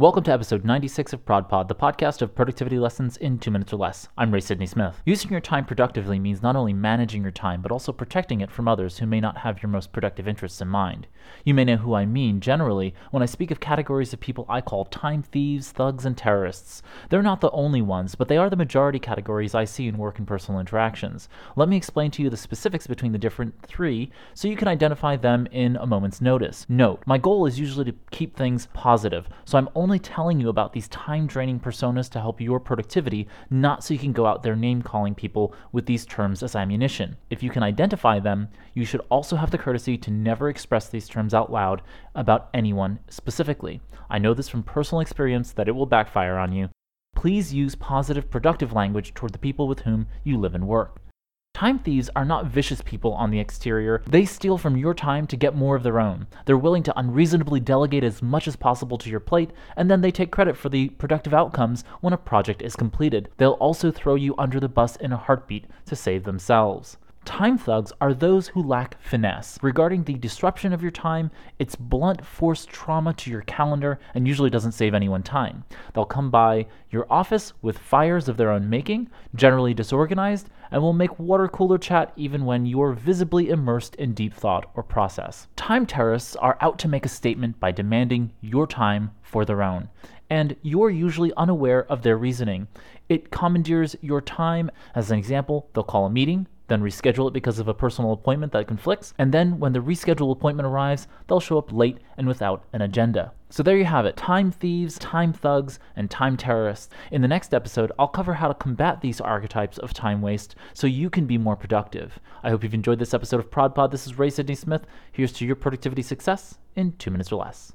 Welcome to episode 96 of ProdPod, the podcast of productivity lessons in two minutes or less. I'm Ray Sidney Smith. Using your time productively means not only managing your time, but also protecting it from others who may not have your most productive interests in mind. You may know who I mean generally when I speak of categories of people I call time thieves, thugs, and terrorists. They're not the only ones, but they are the majority categories I see in work and personal interactions. Let me explain to you the specifics between the different three so you can identify them in a moment's notice. Note, my goal is usually to keep things positive, so I'm only telling you about these time draining personas to help your productivity, not so you can go out there name calling people with these terms as ammunition. If you can identify them, you should also have the courtesy to never express these terms out loud about anyone specifically. I know this from personal experience that it will backfire on you. Please use positive, productive language toward the people with whom you live and work. Time thieves are not vicious people on the exterior. They steal from your time to get more of their own. They're willing to unreasonably delegate as much as possible to your plate, and then they take credit for the productive outcomes when a project is completed. They'll also throw you under the bus in a heartbeat to save themselves. Time thugs are those who lack finesse. Regarding the disruption of your time, it's blunt force trauma to your calendar and usually doesn't save anyone time. They'll come by your office with fires of their own making, generally disorganized, and will make water cooler chat even when you're visibly immersed in deep thought or process. Time terrorists are out to make a statement by demanding your time for their own and you're usually unaware of their reasoning. It commandeers your time. As an example, they'll call a meeting, then reschedule it because of a personal appointment that conflicts, and then when the rescheduled appointment arrives, they'll show up late and without an agenda. So there you have it time thieves, time thugs, and time terrorists. In the next episode, I'll cover how to combat these archetypes of time waste so you can be more productive. I hope you've enjoyed this episode of ProdPod. This is Ray Sidney Smith. Here's to your productivity success in two minutes or less.